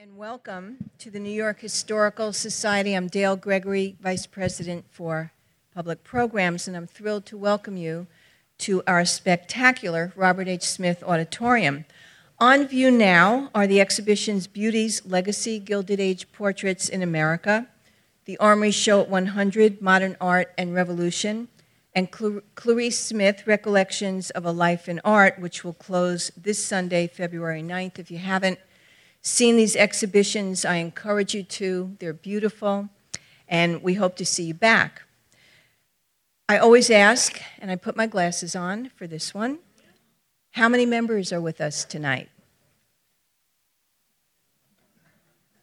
and welcome to the New York Historical Society. I'm Dale Gregory, Vice President for Public Programs, and I'm thrilled to welcome you to our spectacular Robert H. Smith Auditorium. On view now are the exhibition's Beauties, Legacy, Gilded Age Portraits in America, the Armory Show at 100, Modern Art and Revolution, and Clarice Smith, Recollections of a Life in Art, which will close this Sunday, February 9th. If you haven't seen these exhibitions, I encourage you to. They're beautiful, and we hope to see you back. I always ask, and I put my glasses on for this one how many members are with us tonight?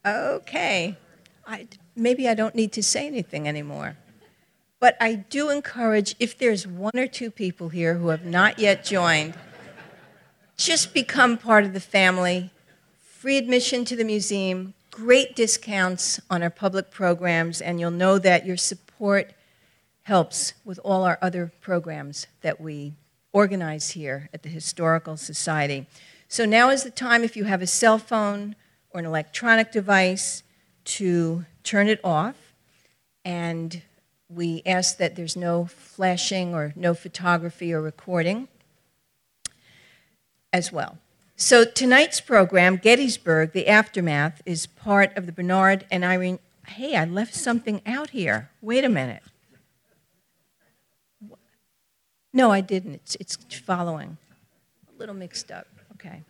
Okay. I, maybe I don't need to say anything anymore. But I do encourage, if there's one or two people here who have not yet joined, just become part of the family free admission to the museum, great discounts on our public programs, and you'll know that your support helps with all our other programs that we organize here at the Historical Society. So now is the time, if you have a cell phone or an electronic device, to turn it off. And we ask that there's no flashing or no photography or recording as well. So tonight's program, Gettysburg, the aftermath, is part of the Bernard and Irene. Hey, I left something out here. Wait a minute. No, I didn't. It's, it's following. A little mixed up. Okay.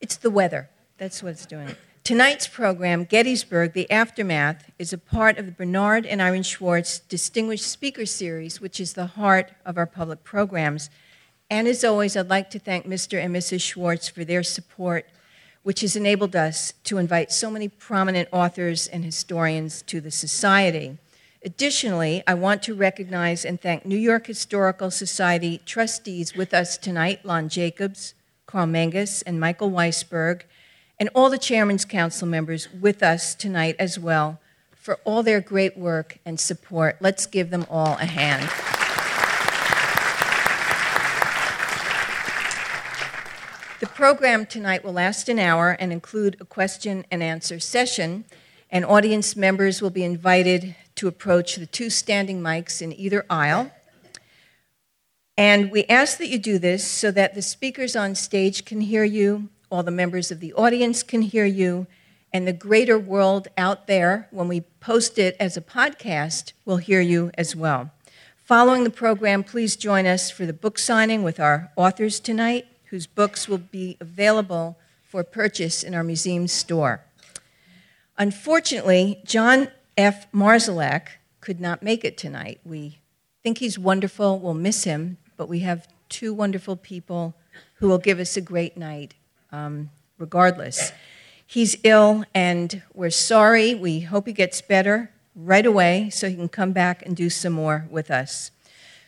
It's the weather. That's what it's doing. Tonight's program, Gettysburg, the Aftermath, is a part of the Bernard and Irene Schwartz Distinguished Speaker Series, which is the heart of our public programs. And as always, I'd like to thank Mr. and Mrs. Schwartz for their support, which has enabled us to invite so many prominent authors and historians to the Society. Additionally, I want to recognize and thank New York Historical Society trustees with us tonight, Lon Jacobs, Carl Mangus, and Michael Weisberg, and all the Chairman's Council members with us tonight as well for all their great work and support. Let's give them all a hand. The program tonight will last an hour and include a question and answer session, and audience members will be invited to approach the two standing mics in either aisle. And we ask that you do this so that the speakers on stage can hear you, all the members of the audience can hear you, and the greater world out there, when we post it as a podcast, will hear you as well. Following the program, please join us for the book signing with our authors tonight whose books will be available for purchase in our museum store. Unfortunately, John F. Marszalek could not make it tonight. We think he's wonderful, we'll miss him, but we have two wonderful people who will give us a great night um, regardless. He's ill, and we're sorry. We hope he gets better right away so he can come back and do some more with us.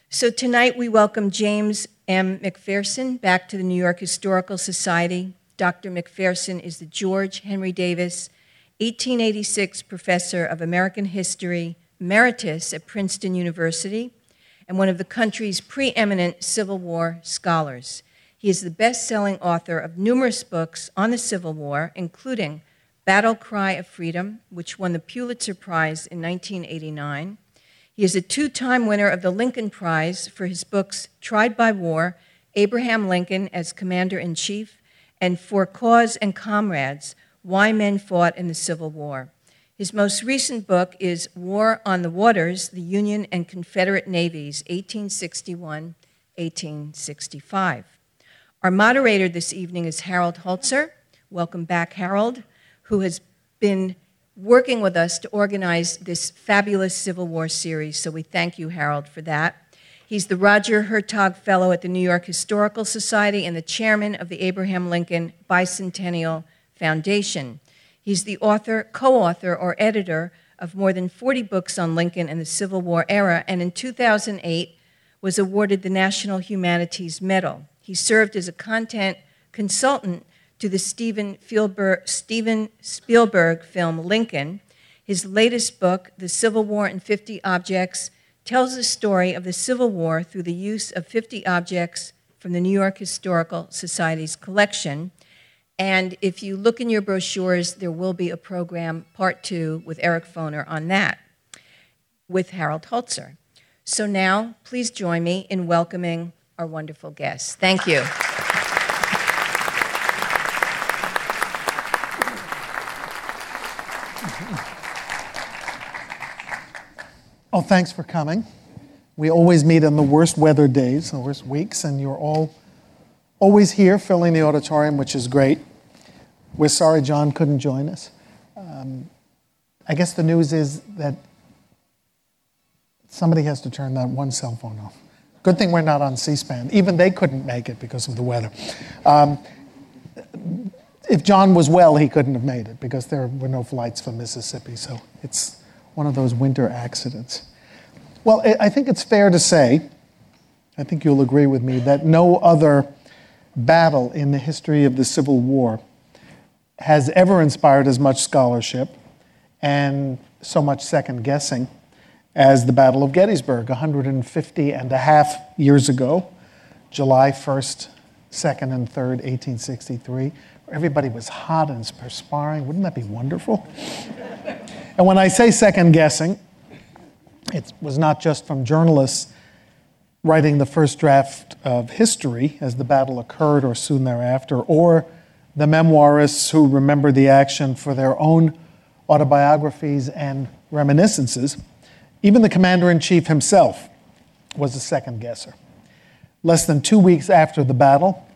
So tonight we welcome James M. McPherson back to the New York Historical Society. Dr. McPherson is the George Henry Davis 1886 Professor of American History, Emeritus at Princeton University, and one of the country's preeminent Civil War scholars. He is the best selling author of numerous books on the Civil War, including Battle Cry of Freedom, which won the Pulitzer Prize in 1989, he is a two time winner of the Lincoln Prize for his books Tried by War, Abraham Lincoln as Commander in Chief, and For Cause and Comrades Why Men Fought in the Civil War. His most recent book is War on the Waters The Union and Confederate Navies, 1861 1865. Our moderator this evening is Harold Holzer. Welcome back, Harold, who has been working with us to organize this fabulous Civil War series. So we thank you, Harold, for that. He's the Roger Hertog Fellow at the New York Historical Society and the chairman of the Abraham Lincoln Bicentennial Foundation. He's the author, co author, or editor of more than 40 books on Lincoln and the Civil War era, and in 2008 was awarded the National Humanities Medal. He served as a content consultant to the Steven, Steven Spielberg film Lincoln. His latest book, The Civil War and 50 Objects, tells the story of the Civil War through the use of 50 objects from the New York Historical Society's collection. And if you look in your brochures, there will be a program, part two, with Eric Foner on that, with Harold Holzer. So now, please join me in welcoming our wonderful guests. Thank you. Oh, thanks for coming. We always meet on the worst weather days, the worst weeks, and you're all always here filling the auditorium, which is great. We're sorry John couldn't join us. Um, I guess the news is that somebody has to turn that one cell phone off. Good thing we're not on C SPAN. Even they couldn't make it because of the weather. Um, if John was well, he couldn't have made it because there were no flights from Mississippi. So it's one of those winter accidents. Well, I think it's fair to say, I think you'll agree with me, that no other battle in the history of the Civil War has ever inspired as much scholarship and so much second guessing as the Battle of Gettysburg 150 and a half years ago, July 1st, 2nd, and 3rd, 1863. Everybody was hot and perspiring. Wouldn't that be wonderful? And when I say second guessing, it was not just from journalists writing the first draft of history as the battle occurred or soon thereafter, or the memoirists who remember the action for their own autobiographies and reminiscences. Even the commander in chief himself was a second guesser. Less than two weeks after the battle,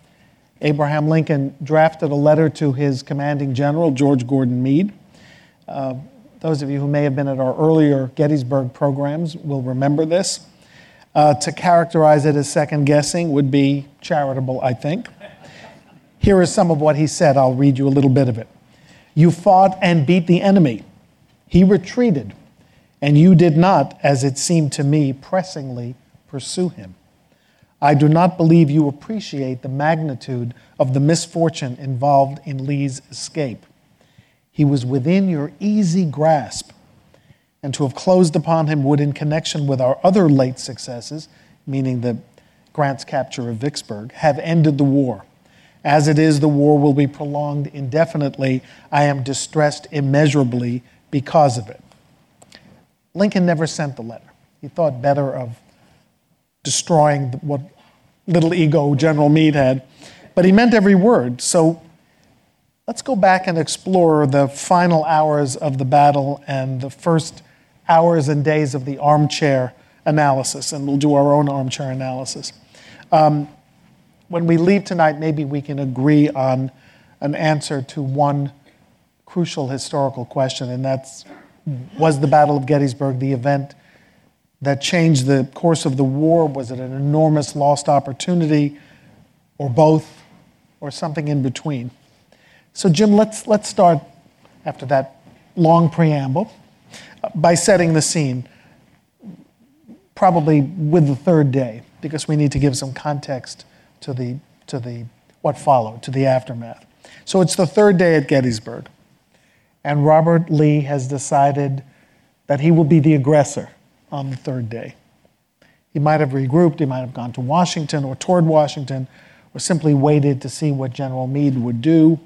Abraham Lincoln drafted a letter to his commanding general, George Gordon Meade. Uh, those of you who may have been at our earlier Gettysburg programs will remember this. Uh, to characterize it as second guessing would be charitable, I think. Here is some of what he said. I'll read you a little bit of it. You fought and beat the enemy. He retreated and you did not, as it seemed to me, pressingly pursue him. I do not believe you appreciate the magnitude of the misfortune involved in Lee's escape. He was within your easy grasp, and to have closed upon him would, in connection with our other late successes, meaning the Grant's capture of Vicksburg, have ended the war. As it is, the war will be prolonged indefinitely. I am distressed immeasurably because of it. Lincoln never sent the letter. He thought better of destroying what little ego General Meade had, but he meant every word. So let's go back and explore the final hours of the battle and the first hours and days of the armchair analysis, and we'll do our own armchair analysis. Um, when we leave tonight, maybe we can agree on an answer to one crucial historical question, and that's was the Battle of Gettysburg the event that changed the course of the war? Was it an enormous lost opportunity, or both, or something in between? So, Jim, let's, let's start after that long preamble by setting the scene, probably with the third day, because we need to give some context to the, to the what followed, to the aftermath. So it's the third day at Gettysburg and Robert Lee has decided that he will be the aggressor on the third day. He might have regrouped, he might have gone to Washington or toward Washington, or simply waited to see what General Meade would do.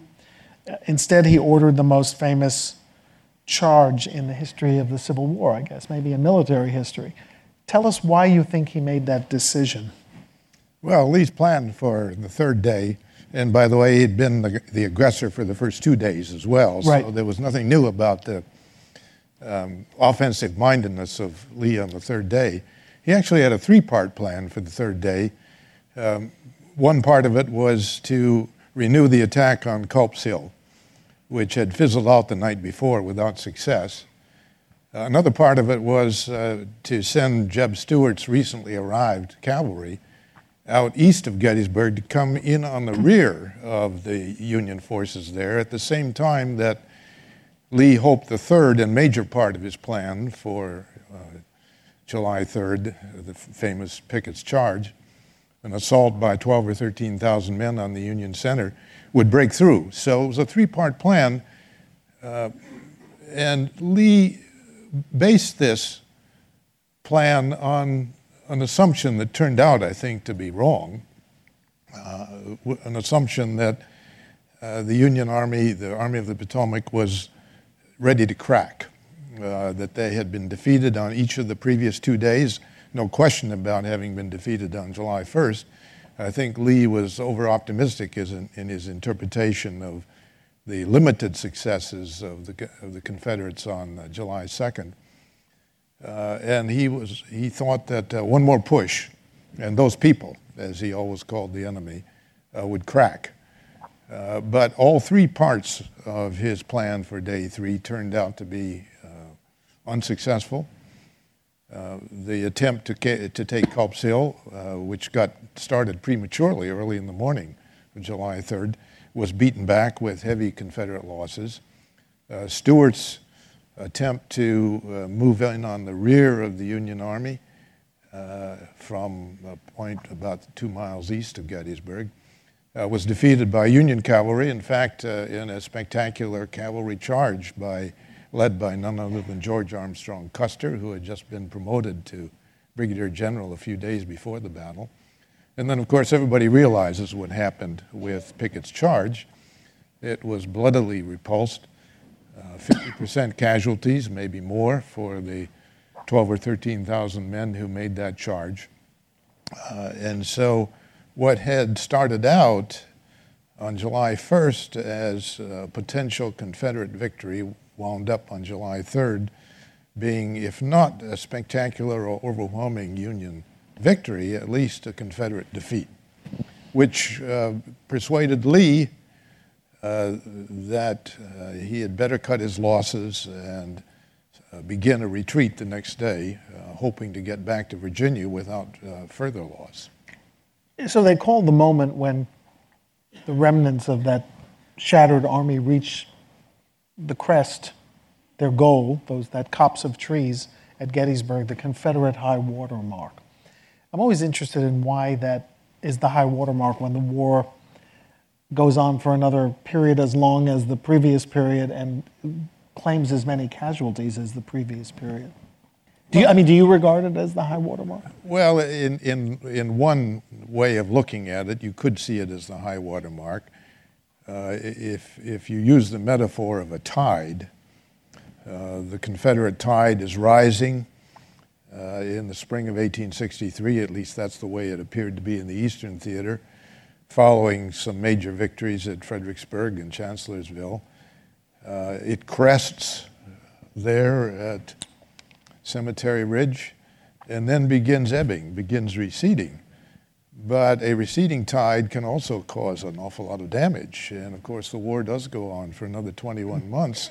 Instead, he ordered the most famous charge in the history of the Civil War, I guess, maybe in military history. Tell us why you think he made that decision. Well, Lee's plan for the third day and by the way, he'd been the, the aggressor for the first two days as well. Right. So there was nothing new about the um, offensive mindedness of Lee on the third day. He actually had a three part plan for the third day. Um, one part of it was to renew the attack on Culp's Hill, which had fizzled out the night before without success. Another part of it was uh, to send Jeb Stuart's recently arrived cavalry out east of Gettysburg to come in on the rear of the Union forces there at the same time that Lee hoped the third and major part of his plan for uh, July 3rd, the famous Pickett's Charge, an assault by 12 or 13,000 men on the Union Center, would break through. So it was a three part plan. Uh, and Lee based this plan on an assumption that turned out, I think, to be wrong. Uh, an assumption that uh, the Union Army, the Army of the Potomac, was ready to crack. Uh, that they had been defeated on each of the previous two days. No question about having been defeated on July 1st. I think Lee was over optimistic in, his interpretation of the limited successes of the, of the Confederates on uh, July 2nd. Uh, and he, was, he thought that uh, one more push, and those people, as he always called the enemy, uh, would crack. Uh, but all three parts of his plan for day three turned out to be uh, unsuccessful. The attempt to, to take Culp's Hill, which got started prematurely early in the morning of July 3rd, was beaten back with heavy Confederate losses. Uh, Stuart's attempt to uh, move in on the rear of the Union Army uh, from a point about two miles east of Gettysburg uh, was defeated by Union cavalry. In fact, uh, in a spectacular cavalry charge by, led by none other than George Armstrong Custer, who had just been promoted to brigadier general a few days before the battle. And then, of course, everybody realizes what happened with Pickett's charge. It was bloodily repulsed. Uh, 50% casualties, maybe more, for the 12 or 13,000 men who made that charge. Uh, and so, what had started out on July 1st as a potential Confederate victory wound up on July 3rd being, if not a spectacular or overwhelming Union victory, at least a Confederate defeat, which uh, persuaded Lee uh, that uh, he had better cut his losses and uh, begin a retreat the next day, uh, hoping to get back to Virginia without uh, further loss. So they called the moment when the remnants of that shattered army reached the crest, their goal, those that copse of trees at Gettysburg, the Confederate high water mark. I'm always interested in why that is the high water mark when the war goes on for another period as long as the previous period and claims as many casualties as the previous period. Do you, I mean, do you regard it as the high water mark? Well, in, in, in one way of looking at it, you could see it as the high watermark. Uh, if, if you use the metaphor of a tide, uh, the Confederate tide is rising uh, in the spring of 1863, at least that's the way it appeared to be in the Eastern Theater, following some major victories at Fredericksburg and Chancellorsville. Uh, it crests there at Cemetery Ridge and then begins ebbing, begins receding. But a receding tide can also cause an awful lot of damage. And of course, the war does go on for another 21 months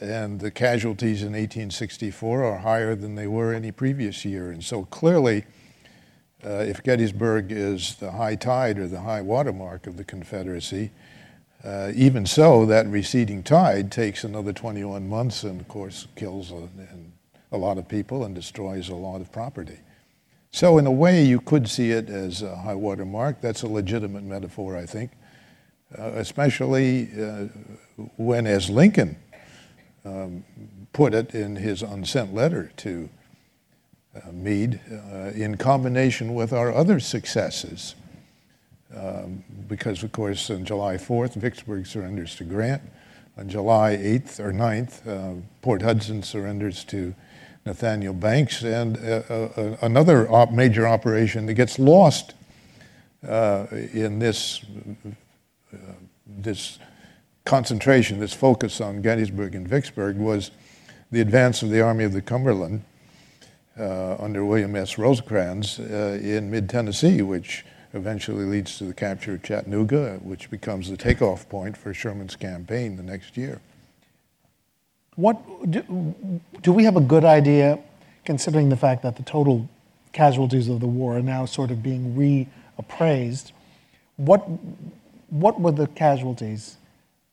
and the casualties in 1864 are higher than they were any previous year. And so clearly, uh, if Gettysburg is the high tide or the high watermark of the Confederacy, uh, even so, that receding tide takes another 21 months and, of course, kills a, a, lot of people and destroys a lot of property. So, in a way, you could see it as a high water mark. That's a legitimate metaphor, I think, uh, especially uh, when, as Lincoln um, put it in his unsent letter to uh, Meade, uh, in combination with our other successes. Um, because, of course, on July 4th, Vicksburg surrenders to Grant. On July 8th or 9th, uh, Port Hudson surrenders to Nathaniel Banks, and uh, uh, another op- major operation that gets lost uh, in this, this concentration, this focus on Gettysburg and Vicksburg was the advance of the Army of the Cumberland uh, under William S. Rosecrans uh, in mid Tennessee, which eventually leads to the capture of Chattanooga, which becomes the takeoff point for Sherman's campaign the next year. What do, do we have a good idea, considering the fact that the total casualties of the war are now sort of being reappraised? What what were the casualties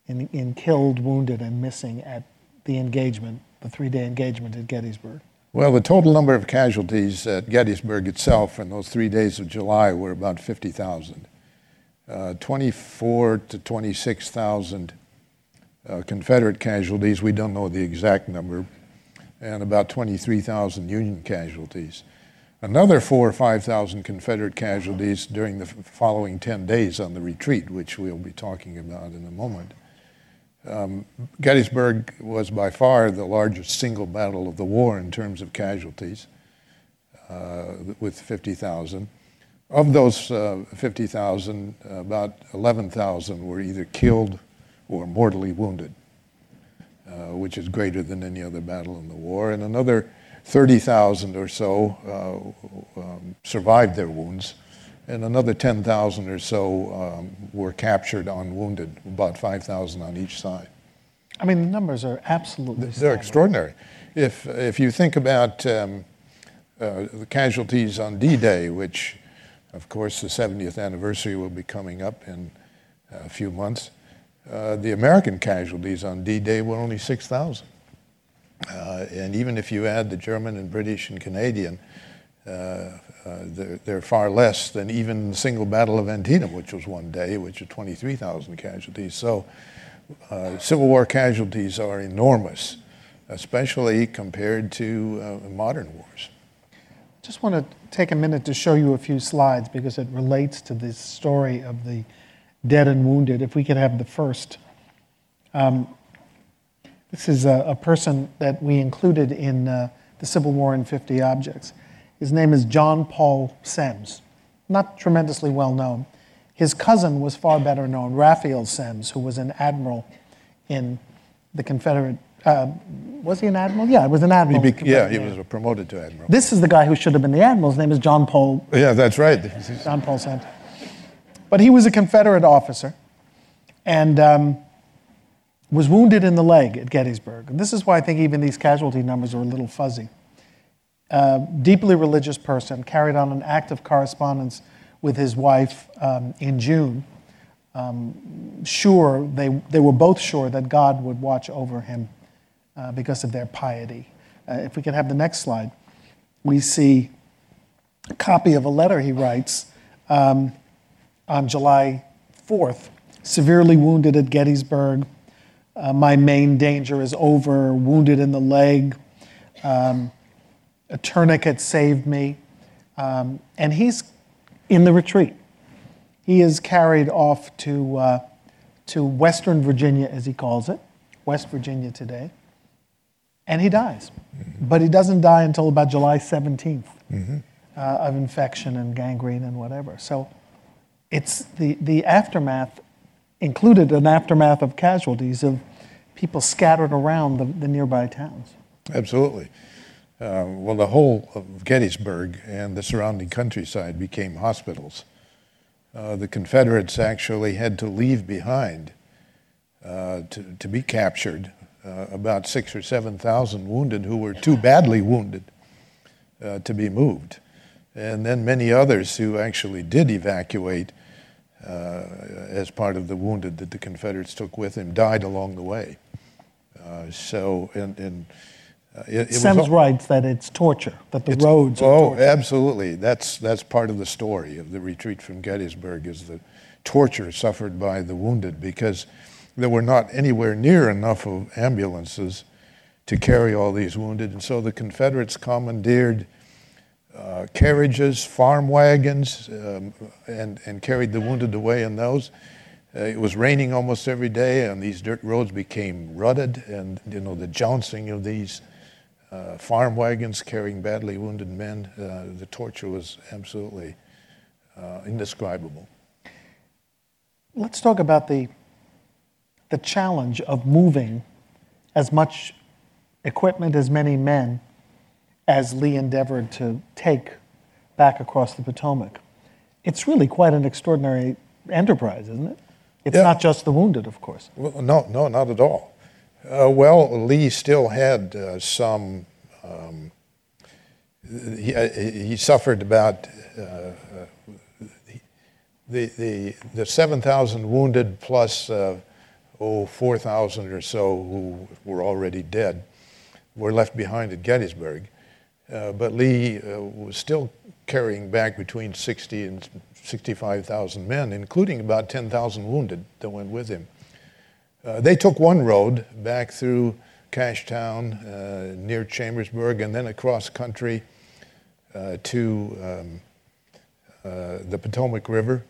in, in killed, wounded, and missing at the engagement, the three day engagement at Gettysburg? Well, the total number of casualties at Gettysburg itself in those three days of July were about 50,000. Uh, 24 to 26,000 uh, Confederate casualties, we don't know the exact number, and about 23,000 Union casualties. another four or 5,000 Confederate casualties during the following 10 days on the retreat, which we'll be talking about in a moment. Um, Gettysburg was by far the largest single battle of the war in terms of casualties, uh, with 50,000. Of those uh, 50,000, about 11,000 were either killed or mortally wounded, uh, which is greater than any other battle in the war. And another 30,000 or so uh, um, survived their wounds, and another 10,000 or so um, were captured unwounded, about 5,000 on each side. I mean, the numbers are absolutely They're staggering. extraordinary. If, if you think about um, uh, the casualties on D Day, which, of course, the 70th anniversary will be coming up in a few months, uh, the American casualties on D Day were only 6,000. Uh, and even if you add the German and British and Canadian, uh, uh, they're, they're, far less than even the single Battle of Antietam, which was one day, which is 23,000 casualties. So uh, Civil War casualties are enormous, especially compared to modern wars. Just want to take a minute to show you a few slides because it relates to this story of the dead and wounded. If we could have the first. Um, this is a, a, person that we included in uh, the Civil War in 50 Objects. His name is John Paul Semmes, not tremendously well known. His cousin was far better known, Raphael Semmes, who was an admiral in the Confederate. Uh, was he an admiral? Yeah, he was an admiral. He yeah, he was promoted to admiral. This is the guy who should have been the admiral. His name is John Paul. Yeah, that's right. John Paul Semmes. But he was a Confederate officer and um, was wounded in the leg at Gettysburg. And this is why I think even these casualty numbers are a little fuzzy. Uh, deeply religious person, carried on an active correspondence with his wife um, in June. Um, sure, they, they were both sure that God would watch over him uh, because of their piety. Uh, if we could have the next slide, we see a copy of a letter he writes um, on July 4th, severely wounded at Gettysburg. Uh, my main danger is over, wounded in the leg. Um, a tourniquet saved me. Um, and he's in the retreat. He is carried off to, uh, to Western Virginia, as he calls it, West Virginia today, and he dies. Mm-hmm. But he doesn't die until about July 17th mm-hmm. uh, of infection and gangrene and whatever. So it's the, the aftermath included an aftermath of casualties of people scattered around the, the nearby towns. Absolutely. Uh, well, the whole of Gettysburg and the surrounding countryside became hospitals. Uh, the Confederates actually had to leave behind uh, to, to be captured uh, about six or 7,000 wounded who were too badly wounded uh, to be moved. And then many others who actually did evacuate uh, as part of the wounded that the Confederates took with him died along the way. so, and, and uh, it, it Semmes writes that it's torture, that the roads oh, torture. absolutely. That's, that's part of the story of the retreat from Gettysburg is the torture suffered by the wounded because there were not anywhere near enough of ambulances to carry all these wounded. And so the Confederates commandeered uh, carriages, farm wagons, um, and, and carried the wounded away in those. Uh, it was raining almost every day, and these dirt roads became rutted, and you know the jouncing of these uh, farm wagons carrying badly wounded men. Uh, the torture was absolutely uh, indescribable. Let's talk about the, the challenge of moving as much equipment, as many men as Lee endeavored to take back across the Potomac. It's really quite an extraordinary enterprise, isn't it? It's yeah. not just the wounded, of course. Well, no, no, not at all. Uh, well, Lee still had uh, some. Um, he, uh, he, suffered about uh, uh, the the the seven thousand wounded plus uh, oh four thousand or so who were already dead were left behind at Gettysburg, but Lee was still carrying back between sixty and sixty-five thousand men, including about ten thousand wounded that went with him. Uh, they took one road back through Cashtown uh, near Chambersburg and then across country uh, to um, uh, the Potomac River.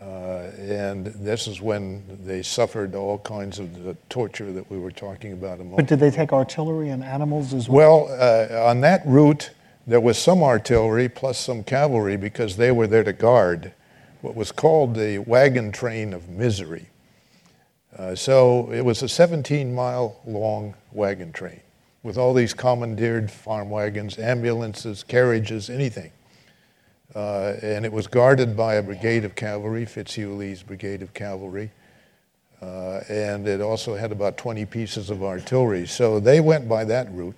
Uh, and this is when they suffered all kinds of the torture that we were talking about a moment. But did they take artillery and animals as well? Well, uh, on that route, there was some artillery plus some cavalry because they were there to guard what was called the wagon train of misery. Uh, so it was a 17 mile long wagon train with all these commandeered farm wagons, ambulances, carriages, anything. Uh, and it was guarded by a brigade of cavalry, Fitzhugh Lee's brigade of cavalry. Uh, and it also had about 20 pieces of artillery. So they went by that route.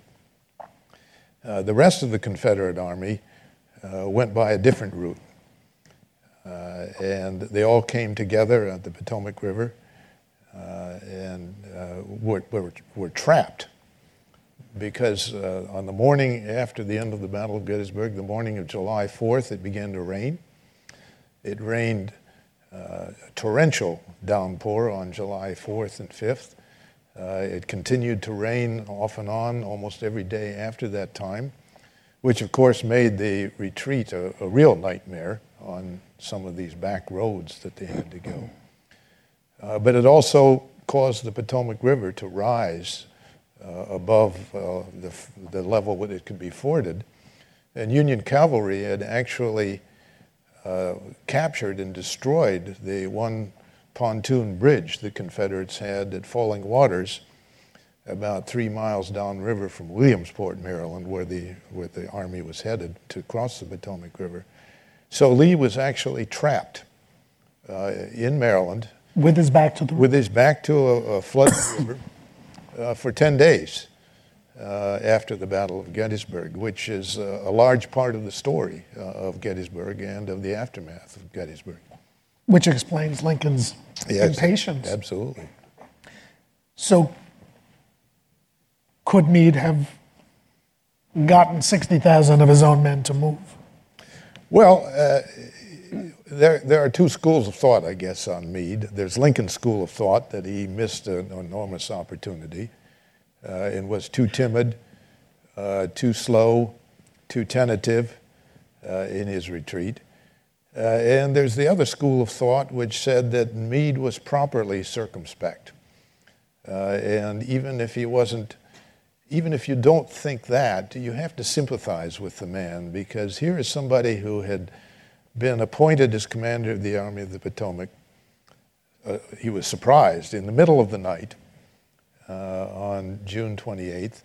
Uh, the rest of the Confederate Army uh, went by a different route. Uh, and they all came together at the Potomac River uh, and were, were, were trapped because uh, on the morning after the end of the Battle of Gettysburg, the morning of July 4th, it began to rain. It rained uh, torrential downpour on July 4th and 5th. Uh, it continued to rain off and on almost every day after that time, which of course made the retreat a, a real nightmare on some of these back roads that they had to go. Uh, but it also caused the Potomac River to rise above uh, the, the level that it could be forded. And Union cavalry had actually uh, captured and destroyed the one pontoon bridge the Confederates had at Falling Waters, about three miles downriver from Williamsport, Maryland, where the, where the Army was headed to cross the Potomac River. So Lee was actually trapped uh, in Maryland. With his back to the With his back to a, a flood river uh, for 10 days uh, after the Battle of Gettysburg, which is uh, a large part of the story uh, of Gettysburg and of the aftermath of Gettysburg. Which explains Lincoln's Yes, impatience. Absolutely. So, could Meade have gotten 60,000 of his own men to move? Well, uh, there, there are two schools of thought, I guess, on Meade. There's Lincoln's school of thought that he missed an enormous opportunity uh, and was too timid, uh, too slow, too tentative uh, in his retreat. Uh, and there's the other school of thought which said that Meade was properly circumspect. Uh, and even if he wasn't, even if you don't think that, you have to sympathize with the man because here is somebody who had been appointed as commander of the Army of the Potomac. Uh, he was surprised in the middle of the night uh, on June 28th,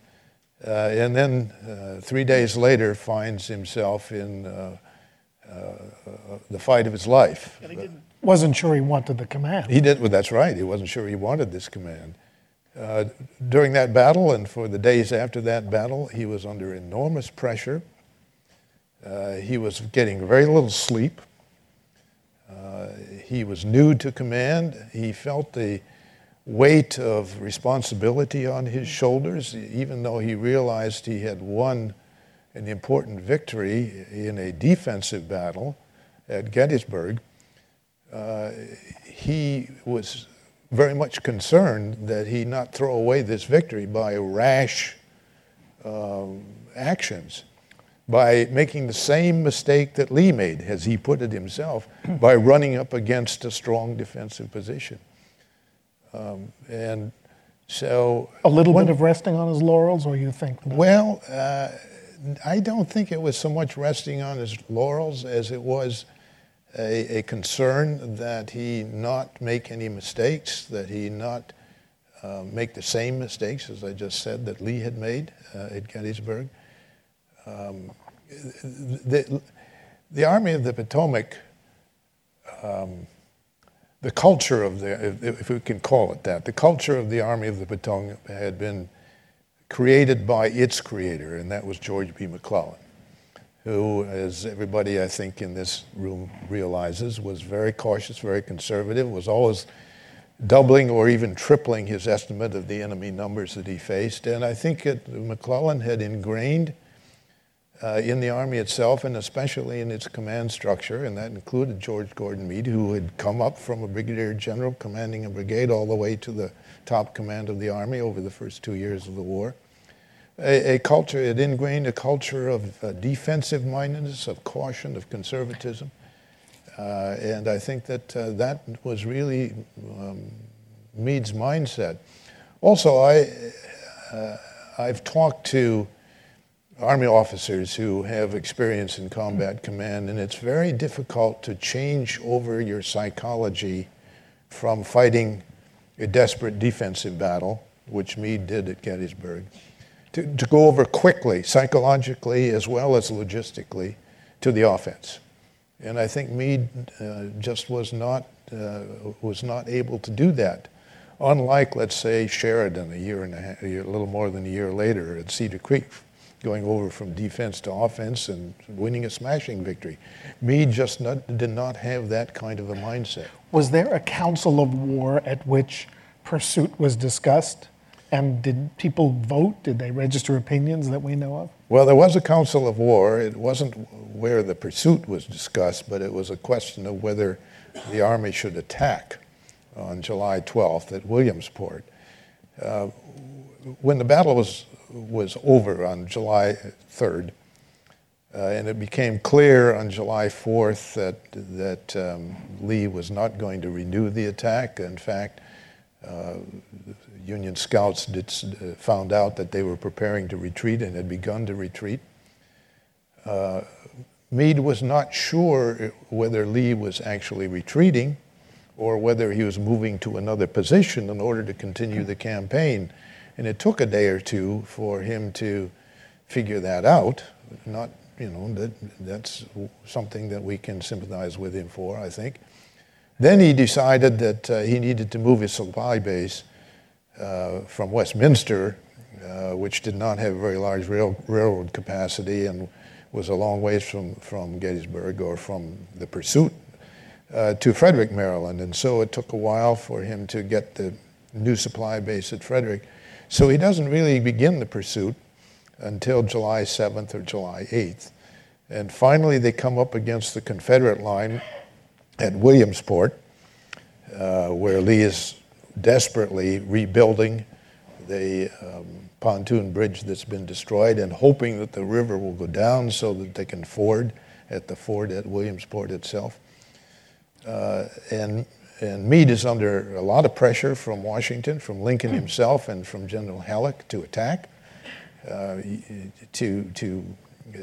uh, and then uh, three days later finds himself in uh, uh, the fight of his life. he Wasn't sure he wanted the command. He did. Well, that's right. He wasn't sure he wanted this command. during that battle and for the days after that battle, he was under enormous pressure uh, he was getting very little sleep. Uh, he was new to command. He felt the weight of responsibility on his shoulders, even though he realized he had won an important victory in a defensive battle at Gettysburg. Uh, he was very much concerned that he not throw away this victory by rash um, actions by making the same mistake that Lee made, as he put it himself, by running up against a strong defensive position. Um, and so. A little when, bit of resting on his laurels, or you think? Not? Well, uh, I don't think it was so much resting on his laurels as it was a, a concern that he not make any mistakes, that he not uh, make the same mistakes, as I just said, that Lee had made uh, at Gettysburg. Um, the, the Army of the Potomac, um, the culture of the, if we can call it that, the culture of the Army of the Potomac had been created by its creator, and that was George B. McClellan, who, as everybody I think in this room realizes, was very cautious, very conservative, was always doubling or even tripling his estimate of the enemy numbers that he faced. And I think that McClellan had ingrained uh, in the Army itself and especially in its command structure, and that included George Gordon Meade, who had come up from a brigadier general commanding a brigade all the way to the top command of the Army over the first two years of the war. a, a culture, it ingrained a culture of uh, defensive mindedness, of caution, of conservatism. Uh, and I think that uh, that was really um, Meade's mindset. Also, I, uh, I've talked to Army officers who have experience in combat command, and it's very difficult to change over your psychology from fighting a desperate defensive battle, which Meade did at Gettysburg, to, to go over quickly, psychologically as well as logistically, to the offense. And I think Meade uh, just was not, uh, was not able to do that. Unlike, let's say, Sheridan a year and a, half, a, year, a little more than a year later at Cedar Creek, going over from defense to offense and winning a smashing victory. Meade just not, did not have that kind of a mindset. Was there a council of war at which pursuit was discussed? And did people vote? Did they register opinions that we know of? Well, there was a council of war. It wasn't where the pursuit was discussed, but it was a question of whether the Army should attack on July 12th at Williamsport. Uh, when the battle was, was over on July 3rd, uh, and it became clear on July 4th that, that um, Lee was not going to renew the attack. In fact, uh, Union scouts did, uh, found out that they were preparing to retreat and had begun to retreat. Uh, Meade was not sure whether Lee was actually retreating or whether he was moving to another position in order to continue the campaign. And it took a day or two for him to figure that out. Not, you know, that, that's something that we can sympathize with him for, I think. Then he decided that uh, he needed to move his supply base uh, from Westminster, uh, which did not have very large rail, railroad capacity and was a long ways from, from Gettysburg or from the pursuit, uh, to Frederick, Maryland. And so it took a while for him to get the new supply base at Frederick. So he doesn't really begin the pursuit until July 7th or July 8th. And finally, they come up against the Confederate line at Williamsport, uh, where Lee is desperately rebuilding the um, pontoon bridge that's been destroyed and hoping that the river will go down so that they can ford at the ford at Williamsport itself. Uh, and, and Meade is under a lot of pressure from Washington, from Lincoln himself, and from General Halleck to attack, uh, to, to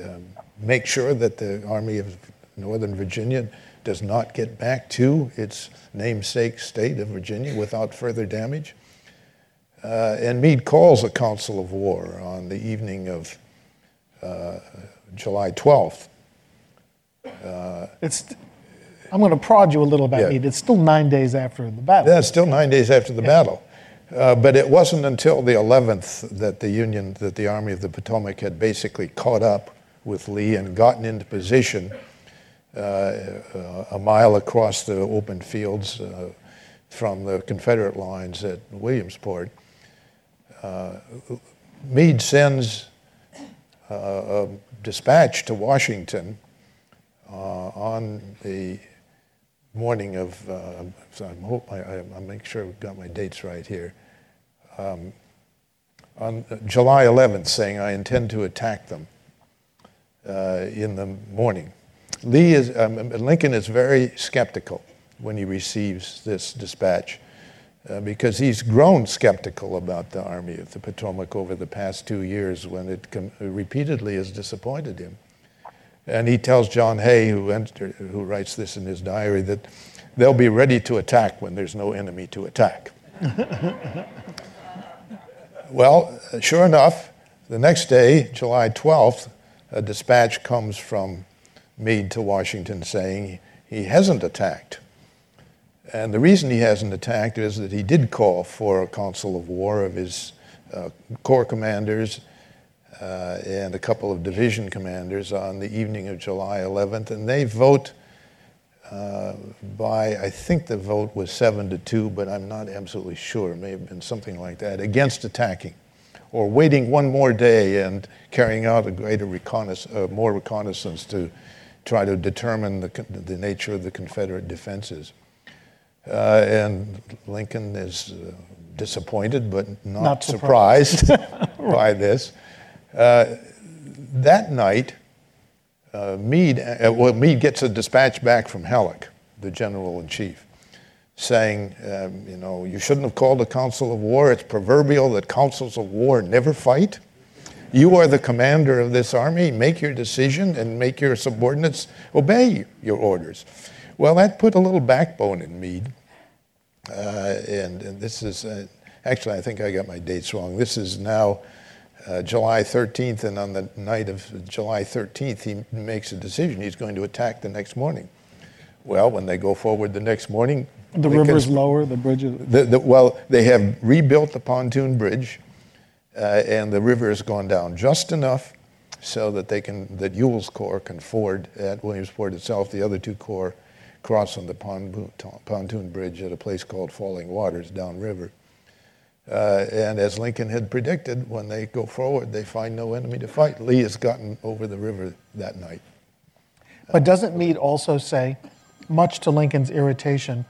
um, make sure that the Army of Northern Virginia does not get back to its namesake state of Virginia without further damage. Uh, and Meade calls a council of war on the evening of uh, July 12th. Uh, it's, I'm going to prod you a little bit, yeah. Meade. It's still nine days after the battle. Yeah, it's still nine days after the yeah. battle. Uh, but it wasn't until the 11th that the Union, that the Army of the Potomac had basically caught up with Lee and gotten into position uh, a mile across the open fields uh, from the Confederate lines at Williamsport. Uh, Meade sends a dispatch to Washington on the morning of, so I hope I, I, make sure I've got my dates right here. Um, on July 11th, saying, I intend to attack them uh, in the morning. Lee is, um, Lincoln is very skeptical when he receives this dispatch uh, because he's grown skeptical about the Army of the Potomac over the past two years when it com- repeatedly has disappointed him. And he tells John Hay, who, who writes this in his diary, that they'll be ready to attack when there's no enemy to attack. well, sure enough, the next day, July 12th, a dispatch comes from Meade to Washington saying he hasn't attacked. And the reason he hasn't attacked is that he did call for a council of war of his uh, corps commanders uh, and a couple of division commanders on the evening of July 11th, and they vote uh, by, I think the vote was seven to two, but I'm not absolutely sure. It may have been something like that, against attacking or waiting one more day and carrying out a greater reconnaissance, uh, more reconnaissance to try to determine the, the nature of the Confederate defenses. Uh, and Lincoln is uh, disappointed but not, not surprised, surprised by this. That night, uh, Meade, uh, well, Meade gets a dispatch back from Halleck, the general in chief, saying, um, you know, you shouldn't have called a council of war. It's proverbial that councils of war never fight. You are the commander of this army. Make your decision and make your subordinates obey your orders. Well, that put a little backbone in Meade. Uh, and, and, this is, uh, actually, I think I got my dates wrong. This is now uh, July 13th, and on the night of July 13th, he makes a decision. He's going to attack the next morning. Well, when they go forward the next morning, the river's lower, the bridge is. The, the, well, they have rebuilt the pontoon bridge, uh, and the river has gone down just enough so that they can that Ewell's Corps can ford at Williamsport itself. The other two corps cross on the pontoon bridge at a place called Falling Waters downriver. Uh, and as Lincoln had predicted, when they go forward, they find no enemy to fight. Lee has gotten over the river that night. But doesn't Meade also say, much to Lincoln's irritation,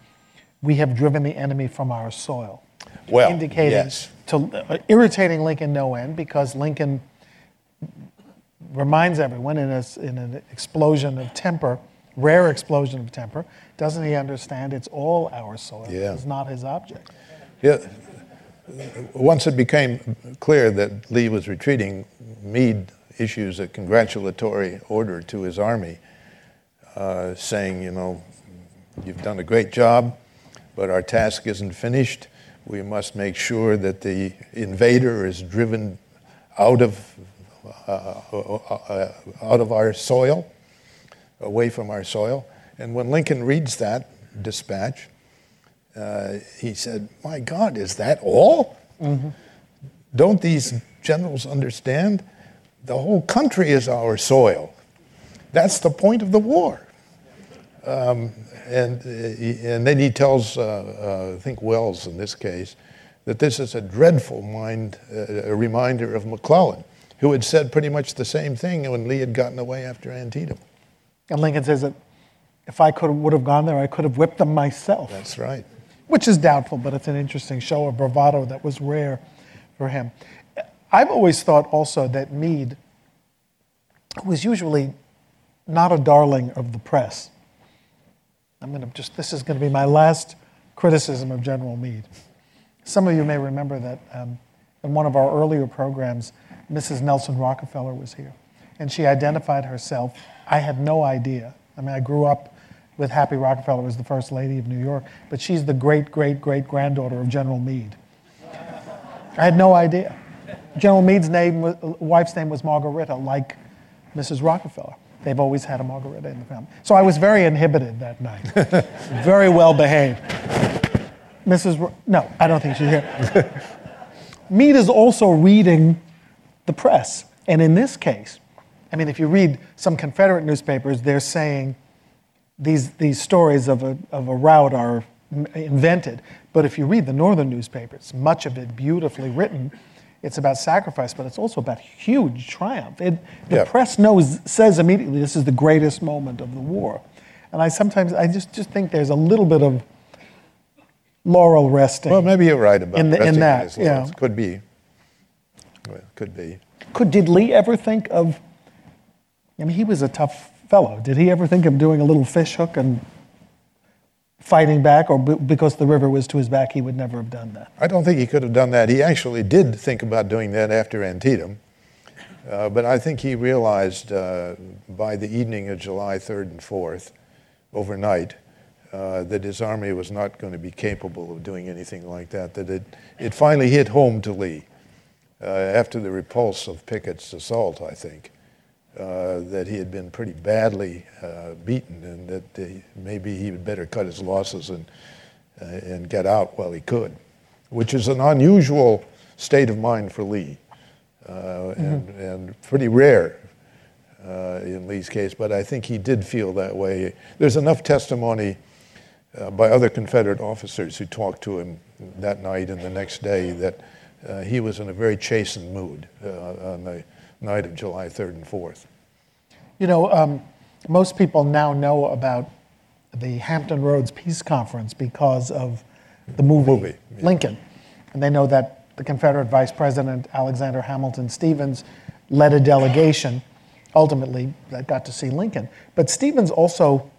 we have driven the enemy from our soil? Well, indicating yes. to uh, irritating Lincoln no end because Lincoln reminds everyone in, a, in an explosion of temper, rare explosion of temper, doesn't he understand it's all our soil? Yeah. It's not his object. Yeah, once it became clear that Lee was retreating, Meade issues a congratulatory order to his army uh, saying, you know, you've done a great job, but our task isn't finished. We must make sure that the invader is driven out of, uh, out of our soil, away from our soil. And when Lincoln reads that dispatch, uh, he said, My God, is that all? Mm-hmm. Don't these generals understand? The whole country is our soil. That's the point of the war. Um, and, uh, and then he tells, uh, uh, I think Welles in this case, that this is a dreadful mind, uh, a reminder of McClellan, who had said pretty much the same thing when Lee had gotten away after Antietam. And Lincoln says that if I could would have gone there, I could have whipped them myself. That's right which is doubtful, but it's an interesting show of bravado that was rare for him. I've always thought also that Meade was usually not a darling of the press. I'm going to just, this is going to be my last criticism of General Meade. Some of you may remember that um, in one of our earlier programs, Mrs. Nelson Rockefeller was here, and she identified herself. I had no idea. I mean, I grew up with Happy Rockefeller as the first lady of New York, but she's the great, great, great granddaughter of General Meade. I had no idea. General Meade's name, wife's name was Margarita, like Mrs. Rockefeller. They've always had a Margarita in the family. So I was very inhibited that night, very well behaved. Mrs. Ro- no, I don't think she's here. Meade is also reading the press. And in this case, I mean, if you read some Confederate newspapers, they're saying these, these stories of a, of a rout are invented. But if you read the northern newspapers, much of it beautifully written, it's about sacrifice, but it's also about huge triumph. It, the yeah. press knows, says immediately, this is the greatest moment of the war. And I sometimes, I just, just think there's a little bit of laurel resting. Well, maybe you're right about in, the, in that. Yeah. Could be. Well, could be. Could, did Lee ever think of, I mean, he was a tough fellow. Did he ever think of doing a little fish hook and fighting back, or because the river was to his back, he would never have done that? I don't think he could have done that. He actually did think about doing that after Antietam. Uh, but I think he realized uh, by the evening of July 3rd and 4th, overnight, uh, that his army was not going to be capable of doing anything like that. That it, it finally hit home to Lee uh, after the repulse of Pickett's assault, I think uh, that he had been pretty badly uh, beaten and that maybe he would better cut his losses and, uh, and get out while he could, which is an unusual state of mind for Lee uh, mm-hmm. and, and pretty rare uh, in Lee's case, but I think he did feel that way. There's enough testimony uh, by other Confederate officers who talked to him that night and the next day that he was in a very chastened mood on the night of July 3rd and 4th. You know, um, most people now know about the Hampton Roads Peace Conference because of the movie, movie yeah. Lincoln. And they know that the Confederate Vice President Alexander Hamilton Stephens led a delegation ultimately that got to see Lincoln. But Stephens also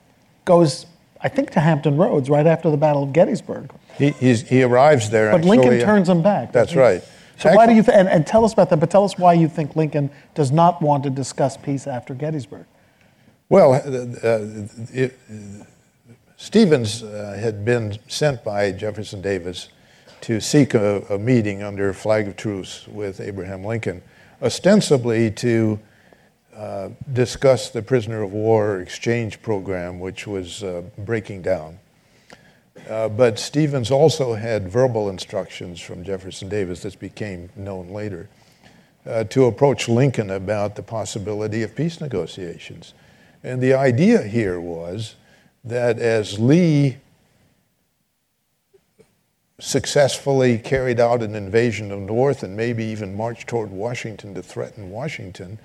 goes, I think, to Hampton Roads right after the Battle of Gettysburg. He, he arrives there. But Lincoln uh, turns him back. That's right. So why do you, th- and, and tell us about that, but tell us why you think Lincoln does not want to discuss peace after Gettysburg. Well, uh, uh, it, Stephens uh, had been sent by Jefferson Davis to seek a, a, meeting under flag of truce with Abraham Lincoln, ostensibly to uh, discuss the prisoner of war exchange program, which was uh, breaking down. Uh, but Stephens also had verbal instructions from Jefferson Davis, this became known later, uh, to approach Lincoln about the possibility of peace negotiations. And the idea here was that as Lee successfully carried out an invasion of the North and maybe even marched toward Washington to threaten Washington,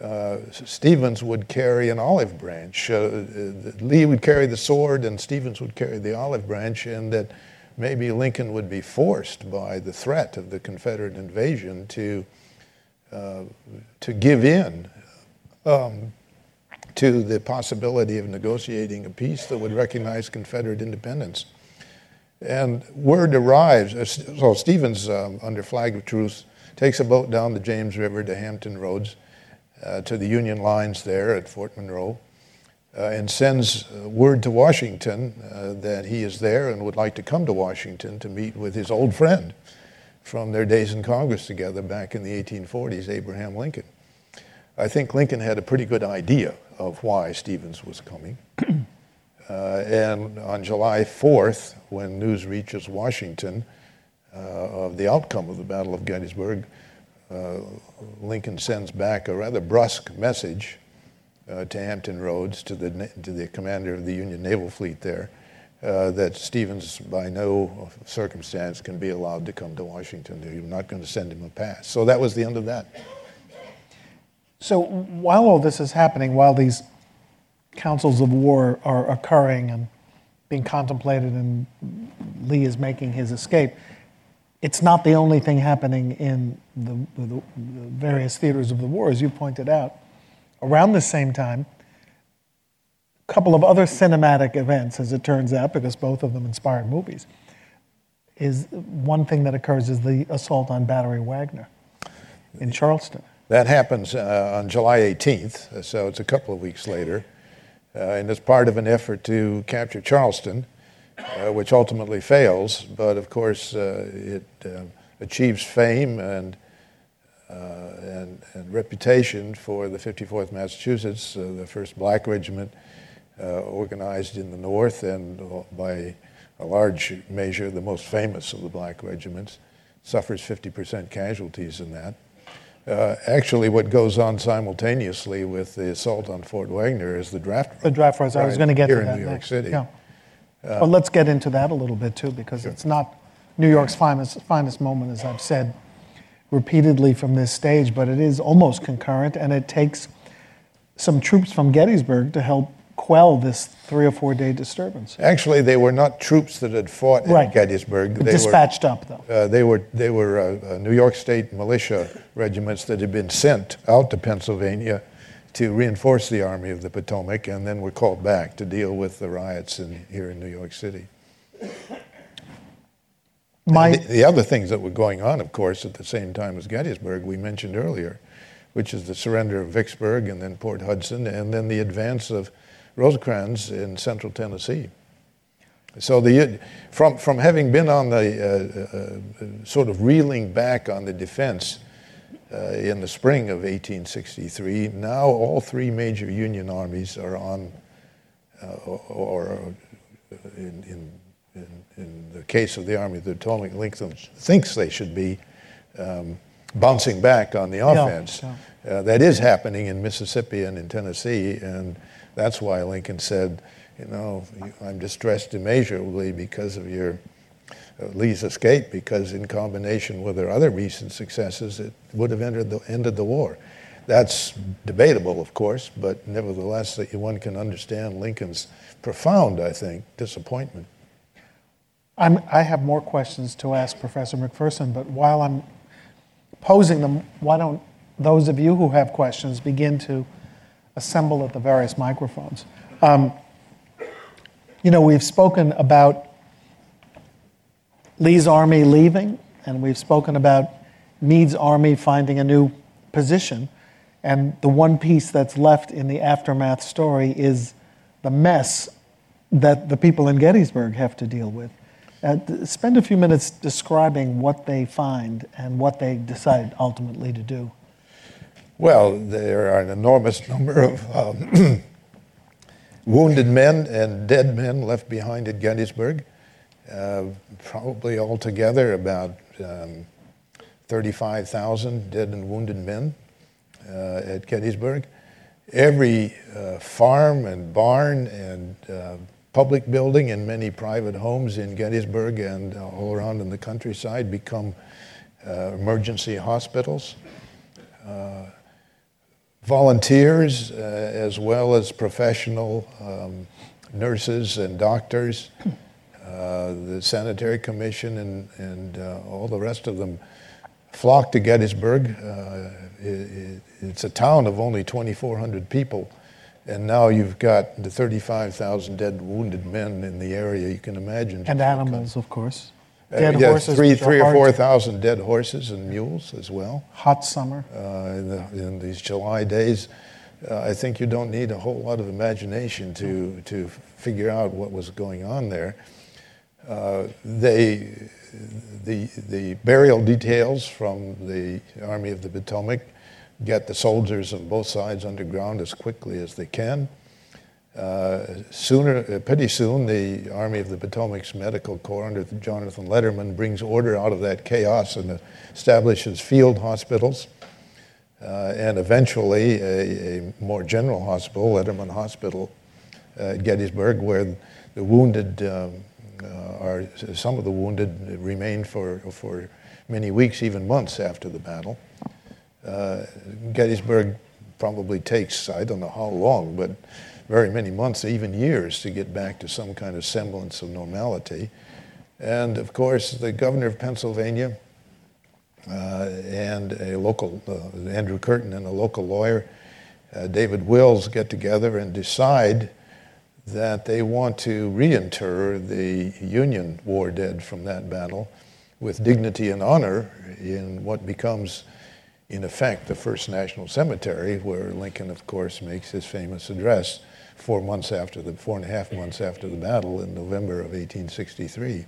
uh, Stephens would carry an olive branch. Uh, Lee would carry the sword, and Stephens would carry the olive branch, and that maybe Lincoln would be forced by the threat of the Confederate invasion to uh, to give in um, to the possibility of negotiating a peace that would recognize Confederate independence. And word arrives. Uh, so Stephens, um, under flag of truce, takes a boat down the James River to Hampton Roads uh, to the Union lines there at Fort Monroe uh, and sends uh, word to Washington uh, that he is there and would like to come to Washington to meet with his old friend from their days in Congress together back in the 1840s, Abraham Lincoln. I think Lincoln had a pretty good idea of why Stephens was coming. Uh, and on July 4th, when news reaches Washington uh, of the outcome of the Battle of Gettysburg, uh, Lincoln sends back a rather brusque message uh, to Hampton Roads, to the, to the commander of the Union Naval Fleet there, uh, that Stephens, by no circumstance, can be allowed to come to Washington. You're not going to send him a pass. So that was the end of that. So while all this is happening, while these councils of war are occurring and being contemplated, and Lee is making his escape, it's not the only thing happening in the, the, the, various theaters of the war, as you pointed out. Around the same time, a couple of other cinematic events, as it turns out, because both of them inspired movies, is one thing that occurs is the assault on Battery Wagner in Charleston. That happens uh, on July 18th, so it's a couple of weeks later, uh, and it's part of an effort to capture Charleston which ultimately fails, but of course uh, it uh, achieves fame and, uh, and, and, reputation for the 54th Massachusetts, uh, the first black regiment organized in the North and by a large measure the most famous of the black regiments, suffers 50% casualties in that. Uh, actually, what goes on simultaneously with the assault on Fort Wagner is the draft. The draft rise. I was going to get here to that in New York. City. Yeah. Uh, well, let's get into that a little bit too, because sure. it's not New York's finest, finest moment, as I've said repeatedly from this stage, but it is almost concurrent, and it takes some troops from Gettysburg to help quell this three or four day disturbance. Actually, they were not troops that had fought right. at Gettysburg. They dispatched were, up, though. Uh, they were they were uh, uh, New York State militia regiments that had been sent out to Pennsylvania to reinforce the Army of the Potomac, and then were called back to deal with the riots in, here in New York City. My, the, the, other things that were going on, of course, at the same time as Gettysburg, we mentioned earlier, which is the surrender of Vicksburg and then Port Hudson, and then the advance of Rosecrans in central Tennessee. So the, from, from having been on the uh, uh, sort of reeling back on the defense uh, in the spring of 1863. Now all three major Union armies are on, uh, or, uh, in, in, in, in, the case of the Army of the Potomac, Lincoln thinks they should be um, bouncing back on the offense. Yeah, yeah. Uh, that is happening in Mississippi and in Tennessee, and that's why Lincoln said, you know, I'm distressed immeasurably because of your Lee's escape because, in combination with their other recent successes, it would have ended the, ended the war. That's debatable, of course, but nevertheless, that one can understand Lincoln's profound, I think, disappointment. I'm, I have more questions to ask Professor McPherson, but while I'm posing them, why don't those of you who have questions begin to assemble at the various microphones. Um, you know, we've spoken about Lee's army leaving, and we've spoken about Meade's army finding a new position. And the one piece that's left in the aftermath story is the mess that the people in Gettysburg have to deal with. Uh, spend a few minutes describing what they find and what they decide ultimately to do. Well, there are an enormous number of um, wounded men and dead men left behind at Gettysburg. Uh, probably altogether about um, 35,000 dead and wounded men uh, at Gettysburg. Every uh, farm and barn and uh, public building and many private homes in Gettysburg and all around in the countryside become uh, emergency hospitals. Volunteers, as well as professional um, nurses and doctors, the Sanitary Commission, and, and all the rest of them flocked to Gettysburg. Uh, it, it's a town of only 2,400 people, and now you've got the 35,000 dead wounded men in the area. You can imagine. And animals, of course. Uh, dead uh, yeah, horses. Three, three or 4,000 dead horses and mules as well. Hot summer. Uh, in, the, in, these July days. Uh, I think you don't need a whole lot of imagination to, to figure out what was going on there. Uh, they the, the burial details from the Army of the Potomac get the soldiers on both sides underground as quickly as they can. Uh, sooner, uh, pretty soon, the Army of the Potomac's Medical Corps under Jonathan Letterman brings order out of that chaos and establishes field hospitals. Uh, and eventually, a, a, more general hospital, Letterman Hospital at Gettysburg, where the wounded um, uh, are some of the wounded remained for, for many weeks, even months after the battle. Uh, Gettysburg probably takes, I don't know how long, but very many months, even years, to get back to some kind of semblance of normality. And of course, the governor of Pennsylvania uh, and a local, uh, Andrew Curtin and a local lawyer, uh, David Wills, get together and decide that they want to reinter the Union war dead from that battle with dignity and honor in what becomes, in effect, the First National Cemetery, where Lincoln, of course, makes his famous address four months after the four and a half months after the battle in November of 1863.